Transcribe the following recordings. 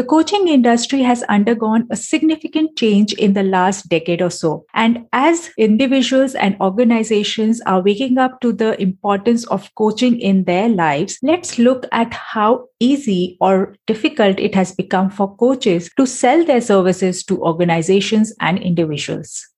The coaching industry has undergone a significant change in the last decade or so. And as individuals and organizations are waking up to the importance of coaching in their lives, let's look at how easy or difficult it has become for coaches to sell their services to organizations and individuals.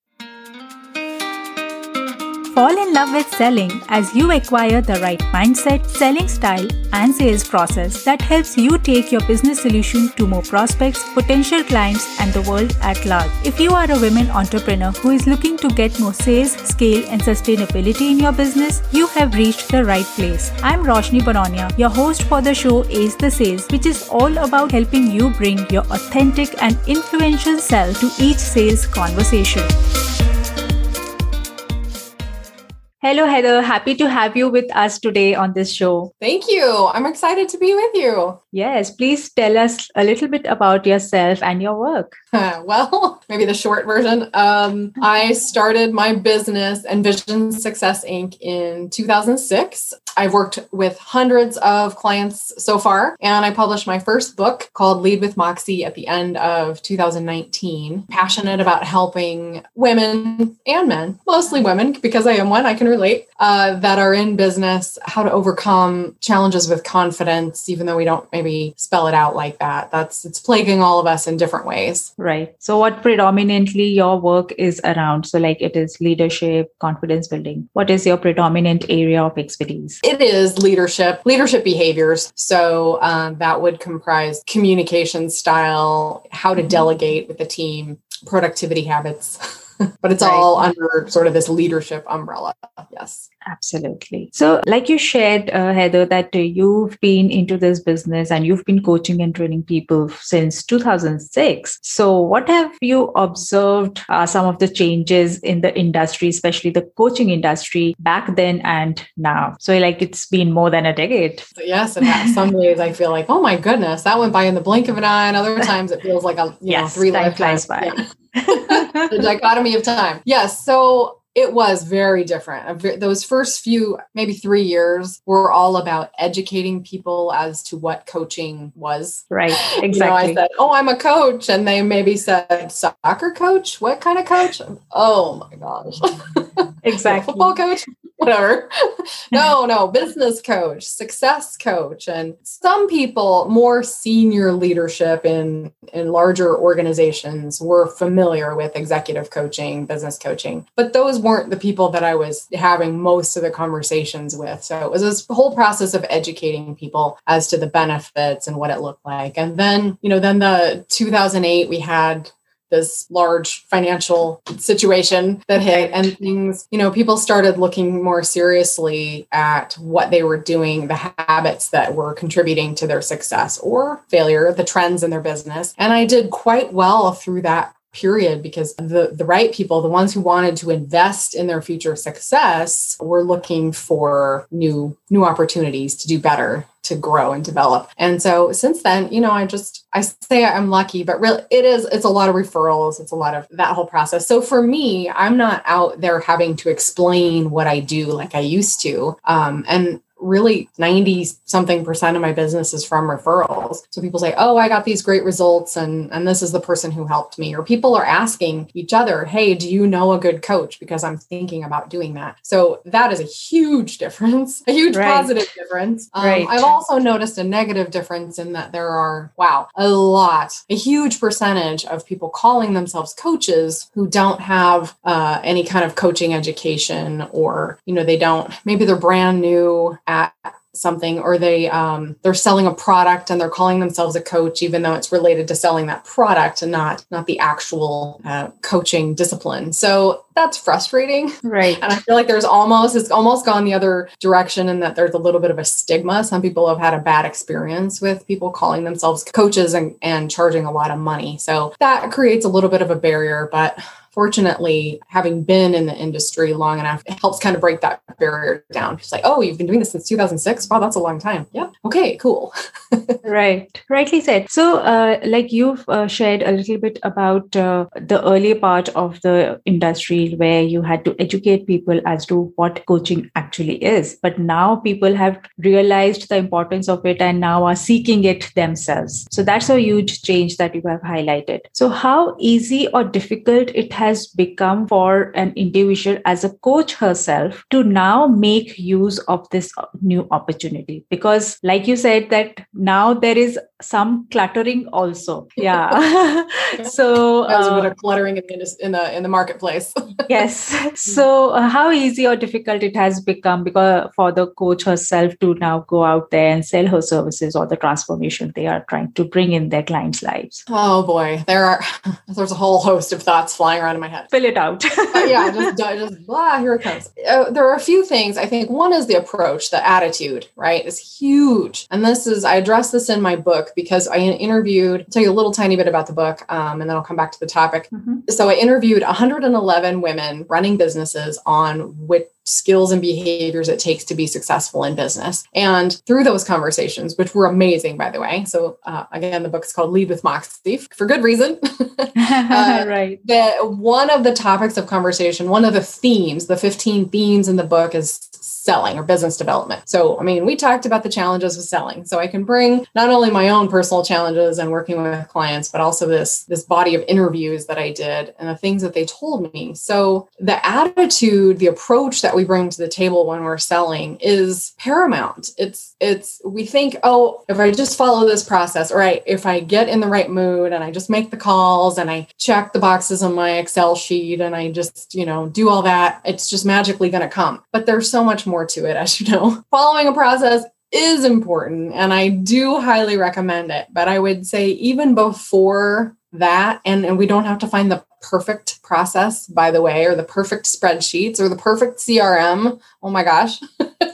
Fall in love with selling as you acquire the right mindset, selling style, and sales process that helps you take your business solution to more prospects, potential clients, and the world at large. If you are a women entrepreneur who is looking to get more sales, scale, and sustainability in your business, you have reached the right place. I'm Roshni Baronia, your host for the show Ace the Sales, which is all about helping you bring your authentic and influential self to each sales conversation. Hello, Heather. Happy to have you with us today on this show. Thank you. I'm excited to be with you. Yes, please tell us a little bit about yourself and your work. well, maybe the short version. Um, I started my business, Envision Success Inc., in 2006. I've worked with hundreds of clients so far, and I published my first book called Lead with Moxie at the end of 2019. Passionate about helping women and men, mostly women, because I am one, I can relate, uh, that are in business, how to overcome challenges with confidence, even though we don't maybe spell it out like that. That's it's plaguing all of us in different ways. Right. So, what predominantly your work is around? So, like it is leadership, confidence building. What is your predominant area of expertise? It is leadership, leadership behaviors. So, um, that would comprise communication style, how to mm-hmm. delegate with the team, productivity habits. but it's right. all under sort of this leadership umbrella. Yes. Absolutely. So, like you shared, uh, Heather, that uh, you've been into this business and you've been coaching and training people since 2006. So, what have you observed uh, some of the changes in the industry, especially the coaching industry back then and now? So, like it's been more than a decade. Yes. And some ways, I feel like, oh my goodness, that went by in the blink of an eye. And other times it feels like a, you yes, know, three lifetimes. by. Yeah. the dichotomy of time. Yes. So it was very different. Those first few, maybe three years, were all about educating people as to what coaching was. Right. Exactly. You know, I said, "Oh, I'm a coach," and they maybe said, "Soccer coach? What kind of coach?" Oh my gosh. Exactly. Football coach whatever. no, no, business coach, success coach. And some people, more senior leadership in, in larger organizations, were familiar with executive coaching, business coaching, but those weren't the people that I was having most of the conversations with. So it was this whole process of educating people as to the benefits and what it looked like. And then, you know, then the 2008, we had this large financial situation that hit and things, you know, people started looking more seriously at what they were doing, the habits that were contributing to their success or failure, the trends in their business. And I did quite well through that period because the the right people the ones who wanted to invest in their future success were looking for new new opportunities to do better to grow and develop. And so since then, you know, I just I say I'm lucky, but really it is it's a lot of referrals, it's a lot of that whole process. So for me, I'm not out there having to explain what I do like I used to. Um, and really 90 something percent of my business is from referrals. So people say, "Oh, I got these great results and and this is the person who helped me." Or people are asking each other, "Hey, do you know a good coach because I'm thinking about doing that." So that is a huge difference, a huge right. positive difference. Um, right. I've also noticed a negative difference in that there are wow, a lot, a huge percentage of people calling themselves coaches who don't have uh, any kind of coaching education or, you know, they don't maybe they're brand new at something or they um, they're selling a product and they're calling themselves a coach even though it's related to selling that product and not not the actual uh, coaching discipline. So that's frustrating. Right. And i feel like there's almost it's almost gone the other direction in that there's a little bit of a stigma. Some people have had a bad experience with people calling themselves coaches and, and charging a lot of money. So that creates a little bit of a barrier but fortunately, having been in the industry long enough, it helps kind of break that barrier down. It's like, oh, you've been doing this since 2006. Wow, that's a long time. Yeah. Okay, cool. right. Rightly said. So, uh, like you've uh, shared a little bit about uh, the early part of the industry where you had to educate people as to what coaching actually is. But now people have realized the importance of it and now are seeking it themselves. So, that's a huge change that you have highlighted. So, how easy or difficult it has become for an individual as a coach herself to now make use of this new opportunity? Because, like you said, that now there is some cluttering also. Yeah. so, there's a bit uh, of cluttering in the, in the, in the marketplace. yes. So, uh, how easy or difficult it has become because for the coach herself to now go out there and sell her services or the transformation they are trying to bring in their clients' lives? Oh boy, there are there's a whole host of thoughts flying around in my head. Fill it out. uh, yeah, just just blah. Here it comes. Uh, there are a few things. I think one is the approach, the attitude. Right, is huge, and this is I address this in my book because I interviewed. I'll tell you a little tiny bit about the book, um, and then I'll come back to the topic. Mm-hmm. So I interviewed 111 women running businesses on which skills and behaviors it takes to be successful in business. And through those conversations, which were amazing, by the way. So uh, again, the book is called Lead with Moxie for good reason. uh, right. The one of the topics of conversation, one of the themes, the 15 themes in the book is selling or business development. So, I mean, we talked about the challenges of selling. So I can bring not only my own personal challenges and working with clients, but also this this body of interviews that I did and the things that they told me. So the attitude, the approach that we bring to the table when we're selling is paramount. It's it's we think, oh, if I just follow this process, or I, if I get in the right mood and I just make the calls and I check the boxes on my Excel sheet and I just, you know, do all that, it's just magically going to come. But there's so much more more to it, as you know. Following a process is important and I do highly recommend it. But I would say, even before that, and, and we don't have to find the perfect process, by the way, or the perfect spreadsheets or the perfect CRM. Oh my gosh.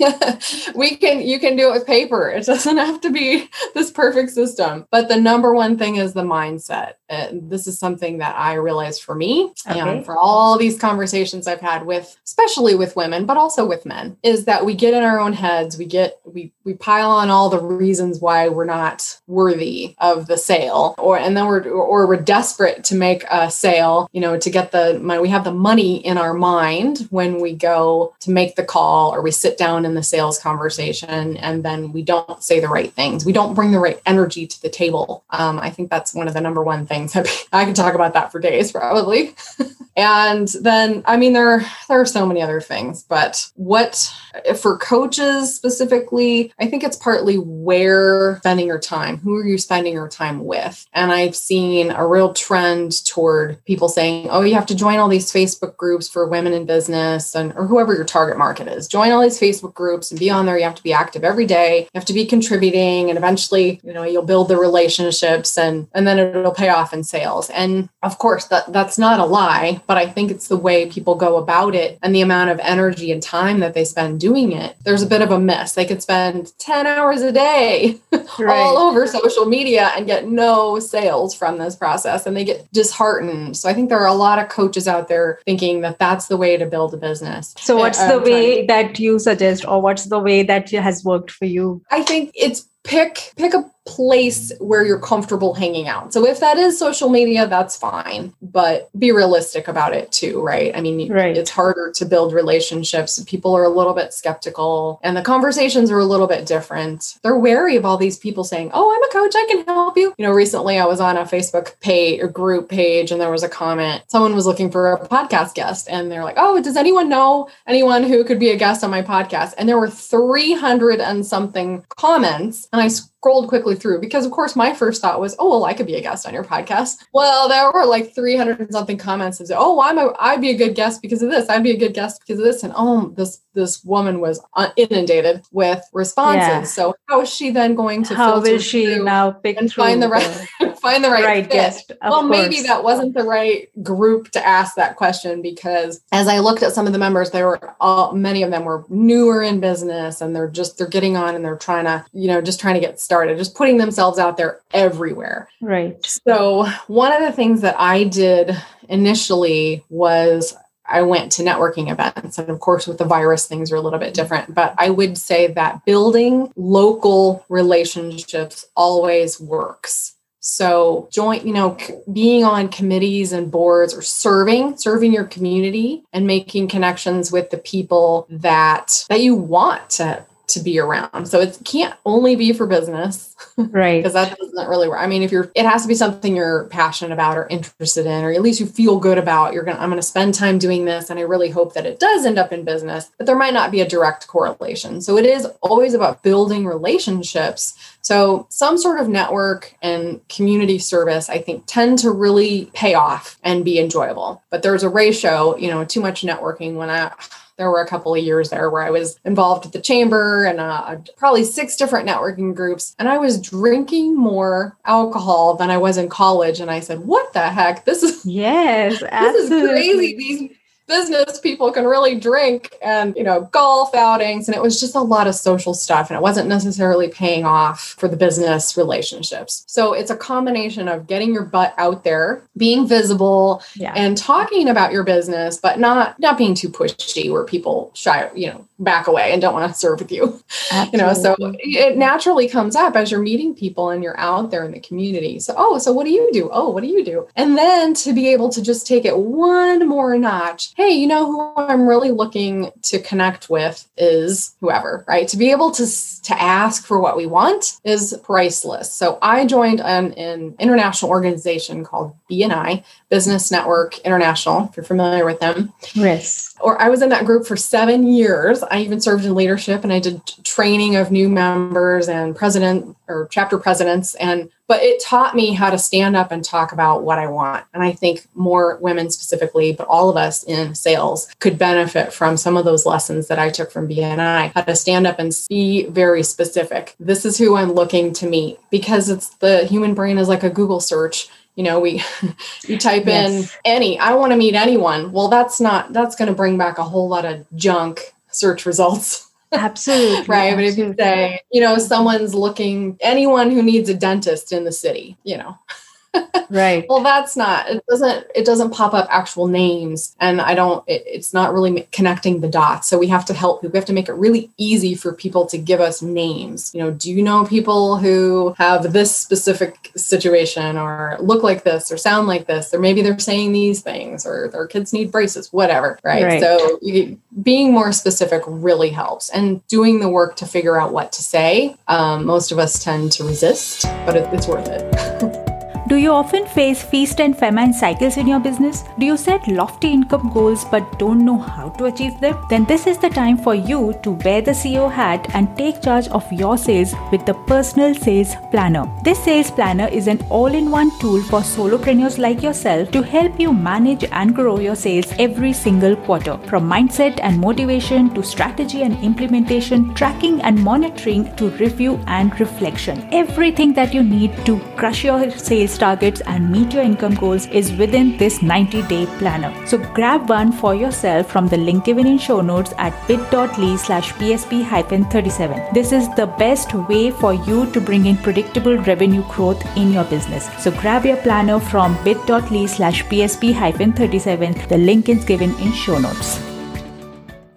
we can you can do it with paper. It doesn't have to be this perfect system. But the number one thing is the mindset. And this is something that i realized for me okay. and for all these conversations i've had with especially with women but also with men is that we get in our own heads. We get we we pile on all the reasons why we're not worthy of the sale. Or and then we're or we're desperate to make a sale you know to get the money we have the money in our mind when we go to make the call or we sit down in the sales conversation and then we don't say the right things. We don't bring the right energy to the table. Um, I think that's one of the number one things. I can talk about that for days probably. and then, I mean, there, there are so many other things, but what for coaches specifically, I think it's partly where spending your time, who are you spending your time with? And I've seen a real trend toward people saying, oh, you have to join all these Facebook groups for women in business and or whoever your target market is. Join all these Facebook groups and be on there. You have to be active every day. You have to be contributing and eventually, you know, you'll build the relationships and and then it'll pay off in sales. And of course, that that's not a lie, but I think it's the way people go about it and the amount of energy and time that they spend doing it. There's a bit of a miss. They could spend 10 hours a day right. all over social media and get no sales from this process and they get disheartened. So I think there are a lot of coaches out there thinking that that's the way to build a business. So what's uh, the um, way that you suggest or what's the way that has worked for you? I think it's pick pick a place where you're comfortable hanging out. So if that is social media, that's fine, but be realistic about it too, right? I mean, right. it's harder to build relationships. People are a little bit skeptical and the conversations are a little bit different. They're wary of all these people saying, "Oh, I'm a coach, I can help you." You know, recently I was on a Facebook page or group page and there was a comment. Someone was looking for a podcast guest and they're like, "Oh, does anyone know anyone who could be a guest on my podcast?" And there were 300 and something comments and I scrolled quickly through because, of course, my first thought was, oh, well, I could be a guest on your podcast. Well, there were like 300 and something comments of, oh, I'm a, I'd be a good guest because of this. I'd be a good guest because of this. And oh, this this woman was uh, inundated with responses. Yeah. So how is she then going to how will she now pick and find the right find the right, right guest. well, maybe that wasn't the right group to ask that question because as I looked at some of the members, they were all many of them were newer in business and they're just they're getting on and they're trying to, you know, just trying to get started, just putting themselves out there everywhere. Right. So one of the things that I did initially was I went to networking events. And of course, with the virus, things are a little bit different. But I would say that building local relationships always works. So, joint, you know, being on committees and boards or serving, serving your community and making connections with the people that that you want to to be around. So it can't only be for business. Right. Because that doesn't really work. I mean, if you're it has to be something you're passionate about or interested in, or at least you feel good about, you're gonna I'm gonna spend time doing this. And I really hope that it does end up in business, but there might not be a direct correlation. So it is always about building relationships. So some sort of network and community service, I think, tend to really pay off and be enjoyable. But there's a ratio, you know, too much networking when I there were a couple of years there where I was involved with the chamber and uh, probably six different networking groups. And I was drinking more alcohol than I was in college. And I said, what the heck? This is, yes, this is crazy. These business people can really drink and you know golf outings and it was just a lot of social stuff and it wasn't necessarily paying off for the business relationships. So it's a combination of getting your butt out there being visible yeah. and talking about your business but not not being too pushy where people shy you know back away and don't want to serve with you. Absolutely. you know so it naturally comes up as you're meeting people and you're out there in the community. So oh so what do you do? Oh what do you do? And then to be able to just take it one more notch hey, you know who I'm really looking to connect with is whoever, right? To be able to to ask for what we want is priceless. So I joined an, an international organization called BNI, Business Network International, if you're familiar with them. Yes. Or I was in that group for seven years. I even served in leadership and I did training of new members and president or chapter presidents. And but it taught me how to stand up and talk about what I want. And I think more women specifically, but all of us in sales could benefit from some of those lessons that I took from BNI, how to stand up and be very specific. This is who I'm looking to meet because it's the human brain is like a Google search you know we you type yes. in any i want to meet anyone well that's not that's going to bring back a whole lot of junk search results absolutely right absolutely. but if you say you know someone's looking anyone who needs a dentist in the city you know right. Well that's not it doesn't it doesn't pop up actual names and i don't it, it's not really connecting the dots. So we have to help we have to make it really easy for people to give us names. You know do you know people who have this specific situation or look like this or sound like this or maybe they're saying these things or their kids need braces whatever right, right. so you, being more specific really helps and doing the work to figure out what to say um, most of us tend to resist but it, it's worth it Do you often face feast and famine cycles in your business? Do you set lofty income goals but don't know how to achieve them? Then this is the time for you to wear the CEO hat and take charge of your sales with the Personal Sales Planner. This sales planner is an all in one tool for solopreneurs like yourself to help you manage and grow your sales every single quarter. From mindset and motivation to strategy and implementation, tracking and monitoring to review and reflection. Everything that you need to crush your sales targets and meet your income goals is within this 90 day planner. So grab one for yourself from the link given in show notes at bit.ly slash PSP 37. This is the best way for you to bring in predictable revenue growth in your business. So grab your planner from bit.ly slash PSP 37. The link is given in show notes.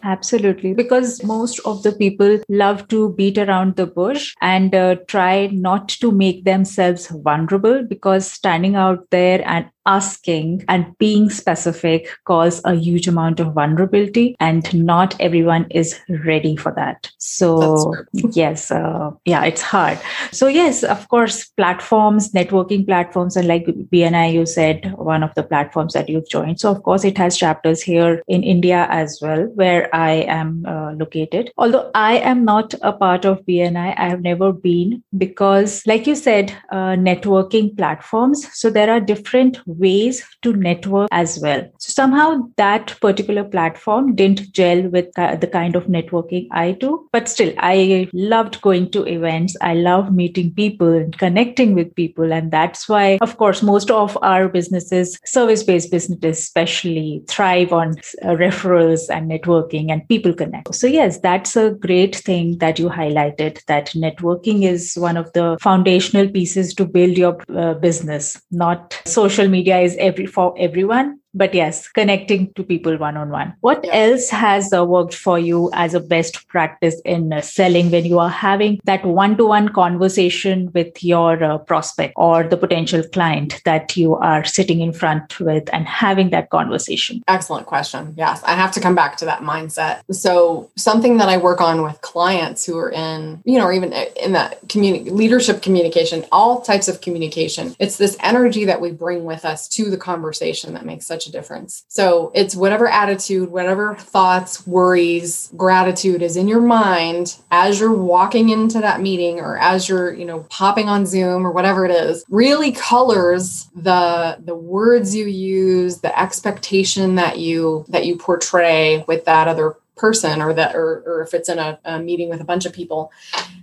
Absolutely. Because most of the people love to beat around the bush and uh, try not to make themselves vulnerable because standing out there and asking and being specific cause a huge amount of vulnerability and not everyone is ready for that. So yes uh, yeah it's hard. So yes of course platforms networking platforms and like bni you said one of the platforms that you've joined. So of course it has chapters here in india as well where i am uh, located. Although i am not a part of bni i have never been because like you said uh, networking platforms. So there are different ways to network as well. So somehow that particular platform didn't gel with the kind of networking I do. But still, I loved going to events. I love meeting people and connecting with people. And that's why, of course, most of our businesses, service based businesses especially, thrive on uh, referrals and networking and people connect. So, yes, that's a great thing that you highlighted that networking is one of the foundational pieces to build your uh, business, not social media is every for everyone but yes connecting to people one on one what yeah. else has uh, worked for you as a best practice in uh, selling when you are having that one to one conversation with your uh, prospect or the potential client that you are sitting in front with and having that conversation? Excellent question. Yes i have to come back to that mindset. So something that i work on with clients who are in you know or even uh, in that community leadership communication all types of communication it's this energy that we bring with us to the conversation that makes such such a difference. So it's whatever attitude, whatever thoughts, worries, gratitude is in your mind as you're walking into that meeting or as you're, you know, popping on Zoom or whatever it is, really colors the the words you use, the expectation that you that you portray with that other person or that or, or if it's in a, a, meeting with a bunch of people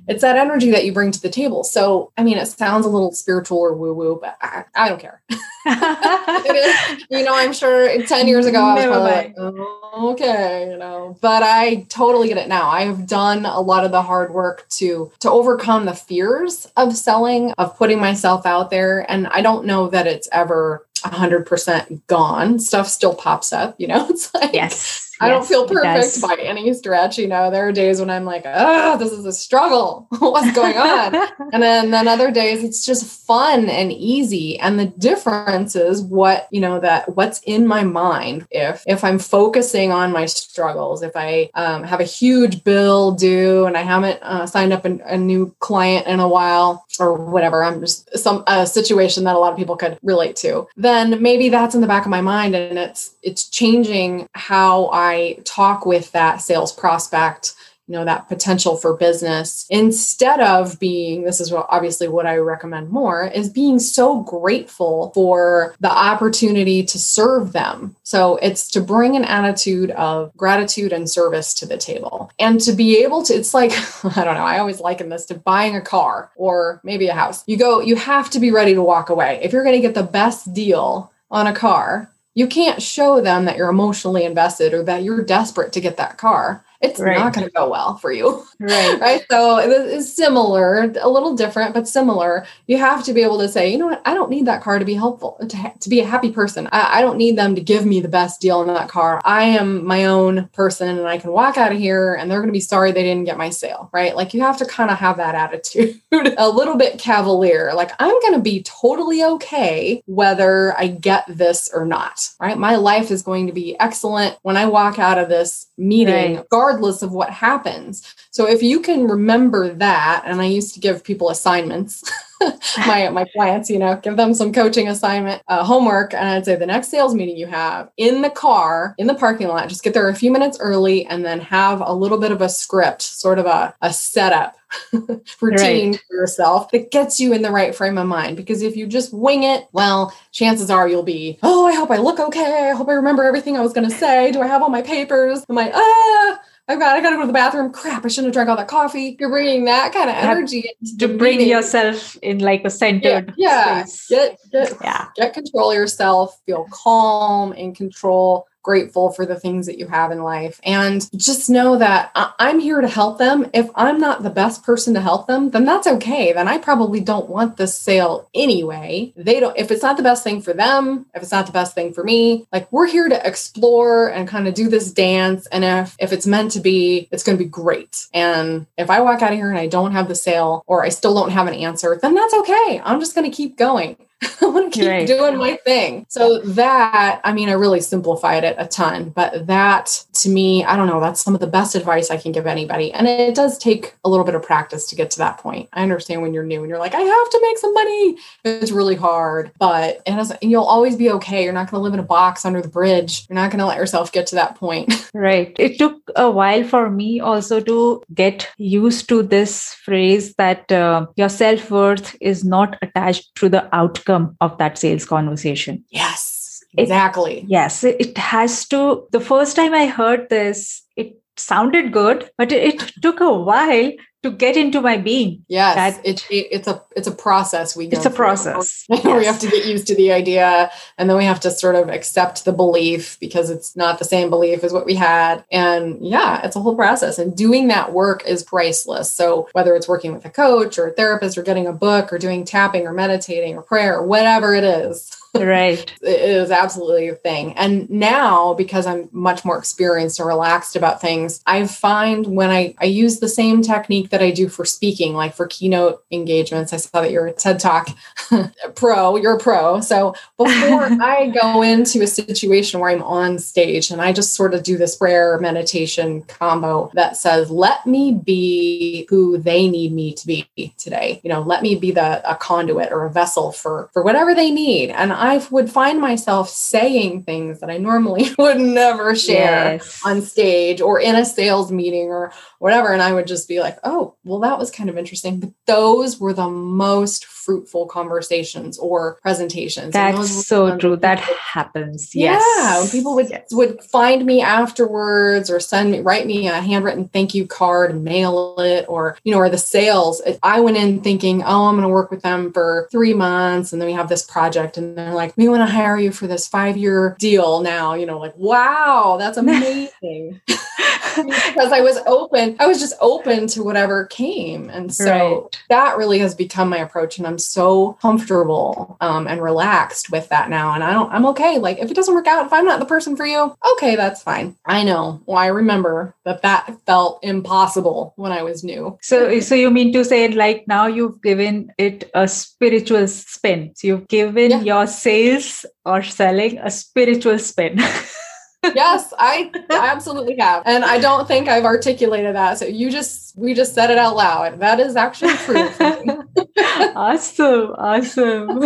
it's that energy that you bring to the table. So i mean it sounds a little spiritual or woo woo but I, I, don't care. You know i'm sure 10 years ago i was probably like oh, okay you know but i totally get it now. I have done a lot of the hard work to to overcome the fears of selling of putting myself out there and i don't know that it's ever 100% gone. Stuff still pops up you know it's like yes I don't feel perfect by any stretch. You know, there are days when I'm like, oh, this is a struggle. What's going on? and then, then other days it's just fun and easy. And the difference is what, you know, that what's in my mind. If, if I'm focusing on my struggles, if I um, have a huge bill due and I haven't uh, signed up a, a new client in a while or whatever, I'm just some a situation that a lot of people could relate to, then maybe that's in the back of my mind and it's, it's changing how I I talk with that sales prospect, you know, that potential for business, instead of being, this is what obviously what I recommend more, is being so grateful for the opportunity to serve them. So it's to bring an attitude of gratitude and service to the table and to be able to, it's like, I don't know, I always liken this to buying a car or maybe a house. You go, you have to be ready to walk away. If you're going to get the best deal on a car, you can't show them that you're emotionally invested or that you're desperate to get that car it's right. not going to go well for you. Right. right. So it's similar, a little different, but similar. You have to be able to say, you know what? I don't need that car to be helpful, to, ha- to be a happy person. I-, I don't need them to give me the best deal in that car. I am my own person and I can walk out of here and they're going to be sorry they didn't get my sale. Right. Like you have to kind of have that attitude a little bit cavalier. Like I'm going to be totally okay whether I get this or not. Right. My life is going to be excellent when I walk out of this meeting, right regardless of what happens. So if you can remember that, and I used to give people assignments, my my clients, you know, give them some coaching assignment, uh, homework, and I'd say the next sales meeting you have in the car, in the parking lot, just get there a few minutes early, and then have a little bit of a script, sort of a a setup routine right. for yourself that gets you in the right frame of mind. Because if you just wing it, well, chances are you'll be, oh, I hope I look okay. I hope I remember everything I was going to say. Do I have all my papers? Am I, ah, I've got, I got to go to the bathroom. Crap, I shouldn't have drank all that coffee. You're bringing that kind of energy to bring meeting. yourself in like a centered yeah, yeah. Space. Get, get, yeah. get control of yourself, feel calm and control grateful for the things that you have in life. And just know that I'm here to help them. If I'm not the best person to help them, then that's okay. Then I probably don't want this sale anyway. They don't, if it's not the best thing for them, if it's not the best thing for me, like we're here to explore and kind of do this dance. And if, if it's meant to be, it's going to be great. And if I walk out of here and I don't have the sale or I still don't have an answer, then that's okay. I'm just going to keep going. I want to keep right. doing my thing. So that, I mean, I really simplified it a ton, but that to me, I don't know, that's some of the best advice I can give anybody. And it does take a little bit of practice to get to that point. I understand when you're new and you're like, I have to make some money. It's really hard, but it has, you'll always be okay. You're not going to live in a box under the bridge. You're not going to let yourself get to that point. right. It took a while for me also to get used to this phrase that uh, your self worth is not attached to the outcome outcome of that sales conversation. Yes, exactly. It, yes, it has to. The first time I heard this, it sounded good, but it, it took a while to get into my being. Yes, that, it, it, it's a it's a process. We it's a process. yes. we have to get used to the idea, and then we have to sort of accept the belief because it's not the same belief as what we had. And yeah, it's a whole process. And doing that work is priceless. So whether it's working with a coach or a therapist or getting a book or doing tapping or meditating or prayer or whatever it is. Right. It was absolutely a thing. And now, because I'm much more experienced and relaxed about things, I find when I, I use the same technique that I do for speaking, like for keynote engagements. I saw that you're a TED Talk pro, you're a pro. So before I go into a situation where I'm on stage and I just sort of do this prayer meditation combo that says, let me be who they need me to be today. You know, let me be the a conduit or a vessel for for whatever they need. And I would find myself saying things that I normally would never share yes. on stage or in a sales meeting or whatever. And I would just be like, oh, well, that was kind of interesting. But those were the most fruitful conversations or presentations. That's so true. That happens. Yes. Yeah. People would yes. would find me afterwards or send me write me a handwritten thank you card and mail it or, you know, or the sales. I went in thinking, oh, I'm going to work with them for three months and then we have this project and they're like, we want to hire you for this five year deal now, you know, like, wow, that's amazing. because I was open, I was just open to whatever came. And so right. that really has become my approach. And I'm so comfortable um, and relaxed with that now. And I don't, I'm okay. Like if it doesn't work out, if I'm not the person for you, okay, that's fine. I know. Well, I remember that that felt impossible when I was new. So, so you mean to say like now you've given it a spiritual spin. So you've given yeah. your sales or selling a spiritual spin. yes, I, I absolutely have. And I don't think I've articulated that. So you just, we just said it out loud. That is actually true. awesome. Awesome.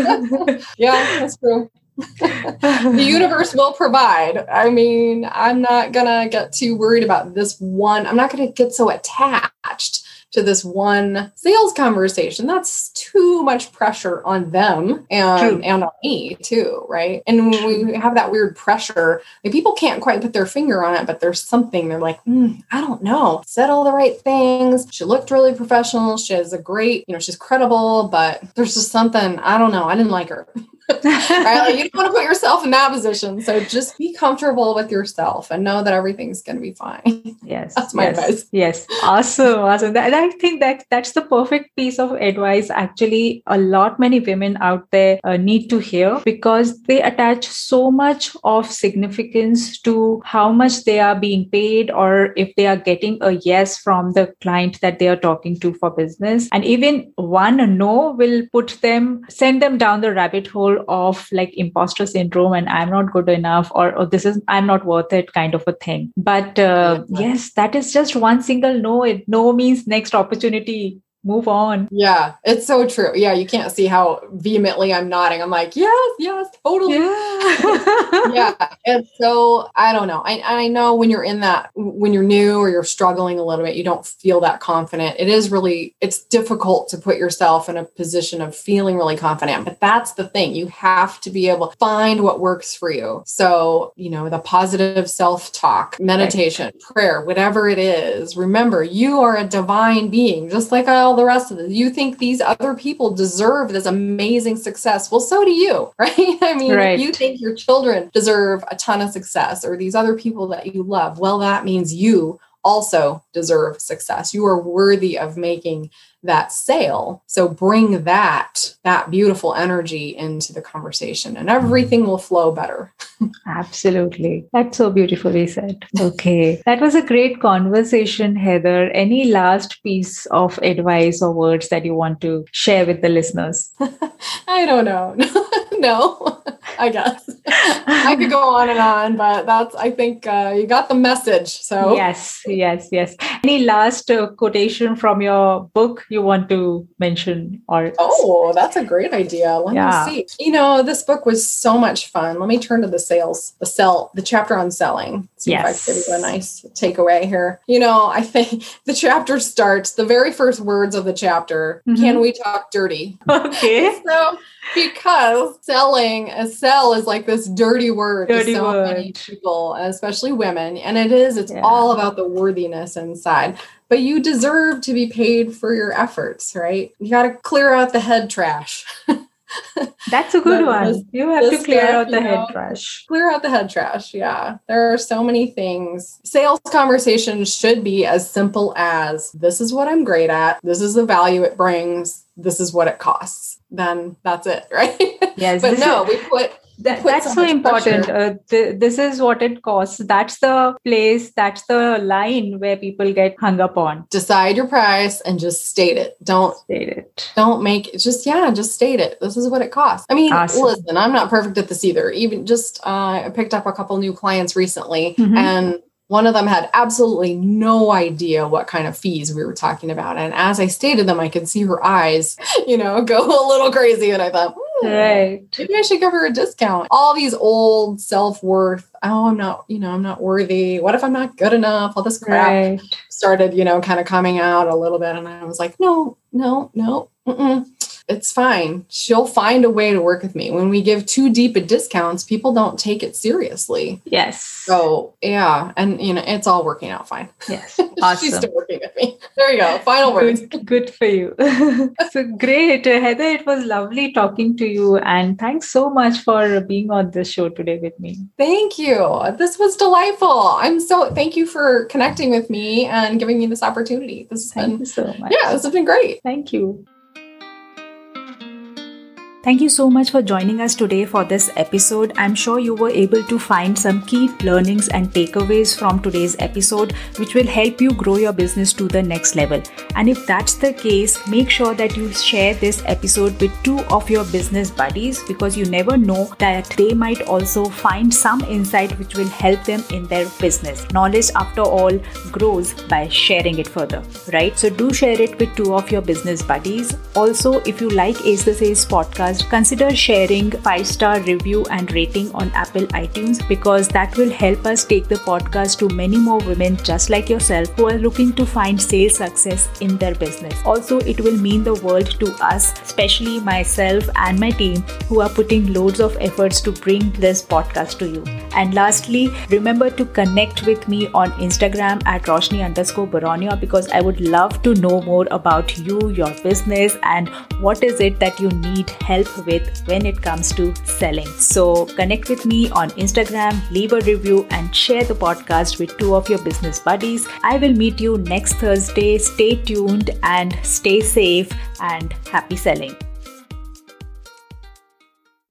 yeah, that's true. the universe will provide. I mean, I'm not going to get too worried about this one. I'm not going to get so attached to this one sales conversation. That's too much pressure on them and True. and on me too, right? And when we have that weird pressure, like people can't quite put their finger on it, but there's something they're like, mm, I don't know. Said all the right things. She looked really professional. She has a great, you know, she's credible, but there's just something I don't know. I didn't like her. right? Like you don't want to put yourself in that position. So just be comfortable with yourself and know that everything's going to be fine. Yes. That's my yes, advice. Yes. Awesome. Awesome. That, I think that that's the perfect piece of advice. Actually, a lot many women out there uh, need to hear because they attach so much of significance to how much they are being paid or if they are getting a yes from the client that they are talking to for business. And even one no will put them, send them down the rabbit hole of like imposter syndrome and i'm not good enough or, or this is i'm not worth it kind of a thing. But uh, yes that is just one single no. It no means next opportunity move on. Yeah, it's so true. Yeah, you can't see how vehemently I'm nodding. I'm like, yes, yes, totally. Yeah. yeah. And so I don't know. I, I know when you're in that, when you're new or you're struggling a little bit, you don't feel that confident. It is really, it's difficult to put yourself in a position of feeling really confident. But that's the thing. You have to be able to find what works for you. So, you know, the positive self talk, meditation, right. prayer, whatever it is, remember, you are a divine being, just like I the rest of it. You think these other people deserve this amazing success. Well, so do you, right? I mean, right. you think your children deserve a ton of success or these other people that you love, well, that means you also deserve success. You are worthy of making that sale. So bring that that beautiful energy into the conversation and everything will flow better. Absolutely. That's so beautifully said. Okay. That was a great conversation, Heather. Any last piece of advice or words that you want to share with the listeners? I don't know. no. I guess I could go on and on, but that's I think uh, you got the message. So yes, yes, yes. Any last uh, quotation from your book you want to mention? Or oh, that's a great idea. Let Yeah. me see. You know, this book was so much fun. Let me turn to the sales, the sell, the chapter on selling. See if I can give you a nice takeaway here. You know, I think the chapter starts. The very first words of the chapter. Mhm. Can we talk dirty? okay, so because selling a sell is like this dirty word Dirty to so many people especially women and it is it's Yeah. all about the worthiness inside but you deserve to be paid for your efforts right? You got to clear out the head trash. That's a good one. this- you have to clear stuff, out the head know, trash. clear out the head trash yeah. There are so many things. Sales conversations should be as simple as this is what i'm great at. This is the value it brings. This is what it costs. Then that's it right? Yes, but no we put That, that's so so important. Uh, th- this is what it costs. That's the place, that's the line where people get hung up on. decide your price and just state it. Don't State it. don't make it just yeah, just state it. This is what it costs. I mean, Awesome. listen, I'm not perfect at this either. Even just uh, I picked up a couple new clients recently, Mhm. and one of them had absolutely no idea what kind of fees we were talking about. And as I stated them, I could see her eyes, you know, go a little crazy. And I thought, hmm, Right. maybe I should give her a discount. All these old self worth. Oh, I'm not, you know, I'm not worthy. What if I'm not good enough? All this crap Right. started, you know, kind of coming out a little bit. And I was like, no, no, no, mm-mm. It's fine. She'll find a way to work with me. When we give too deep a discounts, people don't take it seriously. Yes. So yeah, and you know, it's all working out fine. yes. Awesome. She's still working with me. There you go. Final words. Good, good for you. so great. Heather, it was lovely talking to you. And thanks so much for being on this show today with me. Thank you. This was delightful. I'm so thank you for connecting with me and giving me this opportunity. This has Thank been you so much. yeah, this has been great. Thank you. Thank you so much for joining us today for this episode. I'm sure you were able to find some key learnings and takeaways from today's episode, which will help you grow your business to the next level. And if that's the case, make sure that you share this episode with two of your business buddies because you never know that they might also find some insight which will help them in their business. Knowledge, after all, grows by sharing it further, right? So do share it with two of your business buddies. Also, if you like Ace the Sales podcast, consider sharing five star review and rating on Apple iTunes because that will help us take the podcast to many more women just like yourself who are looking to find sales success in their business. Also, it will mean the world to us, especially myself and my team who are putting loads of efforts to bring this podcast to you. And lastly, remember to connect with me on Instagram at Roshni underscore Baronia because I would love to know more about you, your business, and what is it that you need help with when it comes to selling. So connect with me on Instagram, leave a review, and share the podcast with two of your business buddies. I will meet you next Thursday. Stay tuned and stay safe and happy selling.